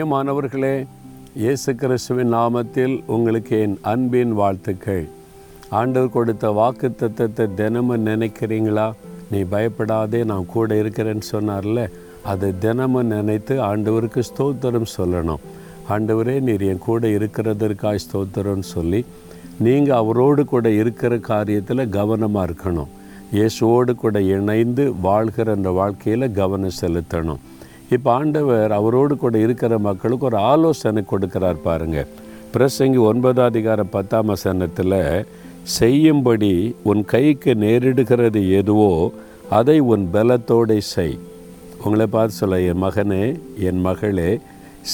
பிரியமானவர்களே இயேசு கிறிஸ்துவின் நாமத்தில் உங்களுக்கு என் அன்பின் வாழ்த்துக்கள். ஆண்டவர் கொடுத்த வாக்கு தத்தத்தை தினமும் நினைக்கிறீங்களா? நீ பயப்படாதே நான் கூட இருக்கிறேன்னு சொன்னார்ல? அது தினமும் நினைத்து ஆண்டவருக்கு ஸ்தோத்திரம் சொல்லணும். ஆண்டவரே நீர் என் கூட இருக்கிறதற்காய் ஸ்தோத்திரம்னு சொல்லி நீங்கள் அவரோடு கூட இருக்கிற காரியத்தில் கவனமாக இருக்கணும். இயேசுவோடு கூட இணைந்து வாழ்கிற அந்த வாழ்க்கையில் கவனம் செலுத்தணும். இப்போ ஆண்டவர் அவரோடு கூட இருக்கிற மக்களுக்கு ஒரு ஆலோசனை கொடுக்கிறார் பாருங்க. பிரசங்கி ஒன்பதாம் அதிகாரம் பத்தாம் வசனத்தில் செய்யும்படி உன் கைக்கு நேரிடுகிறது எதுவோ அதை உன் பலத்தோடே செய். உங்களை பார்த்து சொல்ல என் மகனே என் மகளே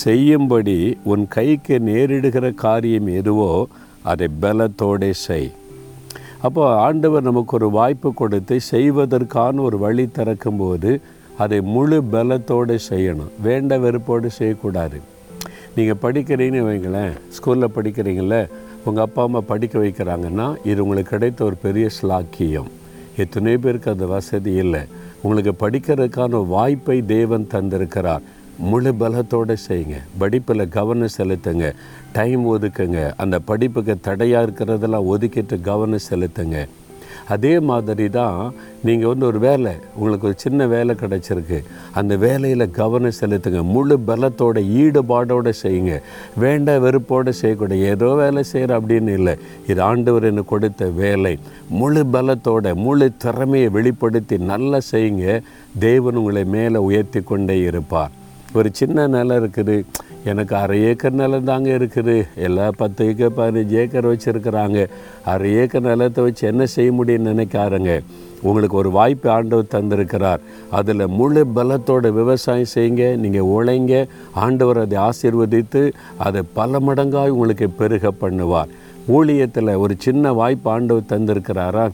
செய்யும்படி உன் கைக்கு நேரிடுகிற காரியம் எதுவோ அதை பலத்தோடே செய். அப்போ ஆண்டவர் நமக்கு ஒரு வாய்ப்பு கொடுத்து செய்வதற்கான ஒரு வழி திறக்கும்போது அதை முழு பலத்தோடு செய்யணும். வேண்ட வெறுப்போடு செய்யக்கூடாது. நீங்கள் படிக்கிறீங்கன்னு வைங்களேன் ஸ்கூலில் படிக்கிறீங்கள உங்கள் அப்பா அம்மா படிக்க வைக்கிறாங்கன்னா இது உங்களுக்கு கிடைத்த ஒரு பெரிய ஸ்லாக்கியம். எத்தனையோ பேருக்கு அந்த வசதி இல்லை. உங்களுக்கு படிக்கிறதுக்கான வாய்ப்பை தேவன் தந்திருக்கிறார். முழு பலத்தோடு செய்யுங்க. படிப்பில் கவனம் செலுத்துங்க. டைம் ஒதுக்குங்க. அந்த படிப்புக்கு தடையாக இருக்கிறதெல்லாம் ஒதுக்கிட்டு கவனம் செலுத்துங்க. அதே மாதிரி தான் நீங்கள் வந்து ஒரு வேலை உங்களுக்கு ஒரு சின்ன வேலை கிடச்சிருக்கு. அந்த வேலையில் கவனம் செலுத்துங்க. முழு பலத்தோட ஈடுபாடோடு செய்யுங்க. வேண்ட வெறுப்போடு செய்யக்கூடிய ஏதோ வேலை செய்கிற அப்படின்னு இல்லை. இது ஆண்டவர் எனக்கு கொடுத்த வேலை. முழு பலத்தோட முழு திறமையை வெளிப்படுத்தி நல்லா செய்யுங்க. தேவன் உங்களை மேலே உயர்த்தி கொண்டே இருப்பார். ஒரு சின்ன நிலம் இருக்குது. எனக்கு அரை ஏக்கர் நிலம் தாங்க இருக்குது. எல்லா பத்து ஏக்கர் பதினஞ்சு ஏக்கர் வச்சுருக்குறாங்க. அரை ஏக்கர் நிலத்தை வச்சு என்ன செய்ய முடியும்னு நினைக்காருங்க உங்களுக்கு ஒரு வாய்ப்பு ஆண்டவர் தந்திருக்கிறார். அதில் முழு பலத்தோட விவசாயம் செய்யுங்க. நீங்கள் உழைங்க. ஆண்டவர் அதை ஆசீர்வதித்து அதை பல மடங்காக உங்களுக்கு பெருக பண்ணுவார். ஊழியத்தில் ஒரு சின்ன வாய்ப்பு ஆண்டவர் தந்திருக்கிறாரா?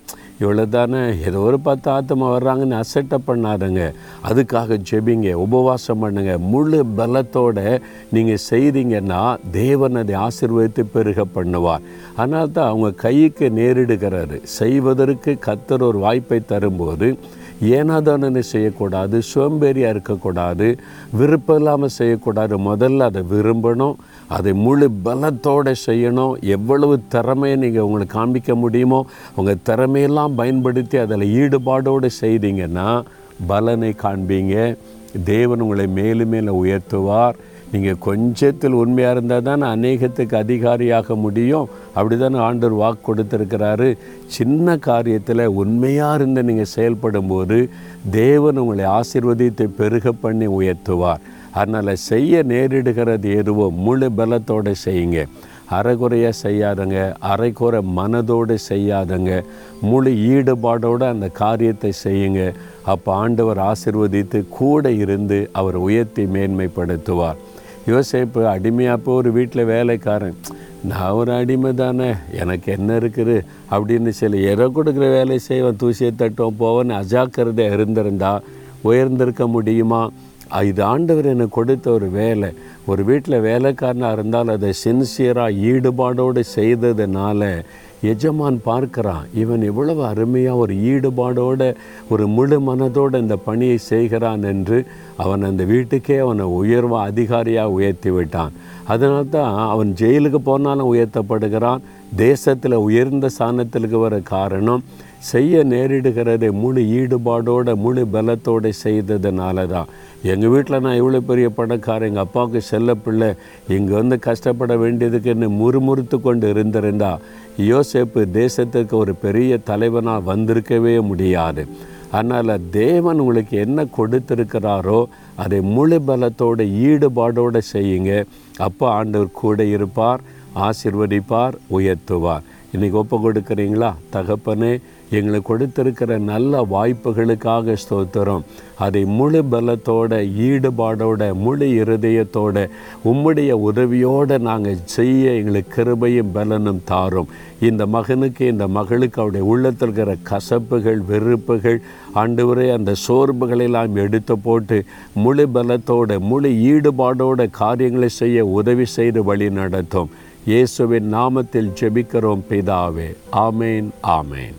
இவ்வளோ தானே ஏதோ ஒரு பத்து ஆத்தமா வர்றாங்கன்னு அசட்டை பண்ணாதங்க. அதுக்காக ஜெபிங்க உபவாசம் பண்ணுங்க. முழு பலத்தோட நீங்கள் செய்தீங்கன்னா தேவன் அதை ஆசிர்வதித்து பெருக பண்ணுவார். அதனால தான் அவங்க கைக்கு நேரிடுகிறாரு. செய்வதற்கு கத்தர் ஒரு வாய்ப்பை தரும்போது ஏனாதானு செய்யக்கூடாது சோம்பேறியாக இருக்கக்கூடாது விருப்பம் இல்லாமல் செய்யக்கூடாது. முதல்ல அதை விரும்பணும் அதை முழு பலத்தோடு செய்யணும். எவ்வளவு திறமையை நீங்கள் உங்களுக்கு காண்பிக்க முடியுமோ உங்கள் திறமையெல்லாம் பயன்படுத்தி அதில் ஈடுபாடோடு செய்தீங்கன்னா பலனை காண்பீங்க. தேவன் உங்களை மேலும் மேலே உயர்த்துவார். நீங்கள் கொஞ்சத்தில் உண்மையாக இருந்தால் தான் அநேகத்துக்கு அதிகாரியாக முடியும். அப்படி தானே ஆண்டவர் வாக்கு கொடுத்துருக்கிறாரு. சின்ன காரியத்தில் உண்மையாக இருந்து நீங்கள் செயல்படும் போது தேவன் உங்களை ஆசீர்வதித்து பெருக பண்ணி உயர்த்துவார். அதனால் செய்ய நேரிடுகிறது எதுவோ முழு பலத்தோடு செய்யுங்க. அரைகுறையாக செய்யாதங்க அரைக்குறை மனதோடு செய்யாதங்க முழு ஈடுபாடோடு அந்த காரியத்தை செய்யுங்க. அப்போ ஆண்டவர் ஆசிர்வதித்து கூட இருந்து அவர் உயர்த்தி மேன்மைப்படுத்துவார். யோசிப்பு அடிமையாக போய் ஒரு வீட்டில் வேலைக்காரன். நான் ஒரு அடிமை தானே எனக்கு என்ன இருக்குது? அப்படின்னு சொல்லி எதை கொடுக்குற வேலை செய்வேன் தூசியை தட்டுவோம் போவோன்னு அஜாக்கிரதையாக இருந்திருந்தா உயர்ந்திருக்க முடியுமா? இது ஆண்டவர் எனக்கு கொடுத்த ஒரு வேலை. ஒரு வீட்டில் வேலைக்காரனாக இருந்தால் அதை சின்சியராக ஈடுபாடோடு செய்ததுனால எஜமான் பார்க்குறான் இவன் இவ்வளவு அருமையாக ஒரு ஈடுபாடோடு ஒரு முழு மனதோடு இந்த பணியை செய்கிறான் என்று அவன் அந்த வீட்டுக்கே அவனை உயர்வாக அதிகாரியாக உயர்த்தி விட்டான். அதனால தான் அவன் ஜெயிலுக்கு போனாலும் உயர்த்தப்படுகிறான். தேசத்தில் உயர்ந்த ஸ்தானத்திற்கு வர காரணம் செய்ய நேரிடுகிறது முழு ஈடுபாடோட முழு பலத்தோடு செய்ததுனால தான் எங்கள் வீட்டில் நான் இவ்வளோ பெரிய பணக்காரன் எங்கள் அப்பாவுக்கு செல்ல பிள்ளை இங்கே வந்து கஷ்டப்பட வேண்டியதுக்குன்னு முறுமுறுத்து கொண்டு இருந்திருந்தா யோசேப்பு தேசத்துக்கு ஒரு பெரிய தலைவனாக வந்திருக்கவே முடியாது. அதனால் தேவன் உங்களுக்கு என்ன கொடுத்துருக்கிறாரோ அதை முழு பலத்தோடு ஈடுபாடோடு செய்யுங்க. அப்போ ஆண்டவர் கூட இருப்பார் ஆசிர்வதிப்பார் உயர்த்துவார். இன்றைக்கி ஒப்பு கொடுக்குறீங்களா? தகப்பனே எங்களுக்கு கொடுத்திருக்கிற நல்ல வாய்ப்புகளுக்காக ஸ்தோத்திரம். அதை முழு பலத்தோட ஈடுபாடோட முழு இருதயத்தோட உம்முடைய உதவியோடு நாங்கள் செய்ய எங்களுக்கு கிருபையும் பலனும் தாரும். இந்த மகனுக்கு இந்த மகளுக்கு அவருடைய உள்ளத்தில் இருக்கிற கசப்புகள் வெறுப்புகள் ஆண்டு வரை அந்த சோர்வுகளெல்லாம் எடுத்து போட்டு முழு பலத்தோட முழு ஈடுபாடோட காரியங்களை செய்ய உதவி செய்து வழி நடத்தும். இயேசுவின் நாமத்தில் ஜெபிக்கிறோம் பிதாவே. ஆமேன் ஆமேன்.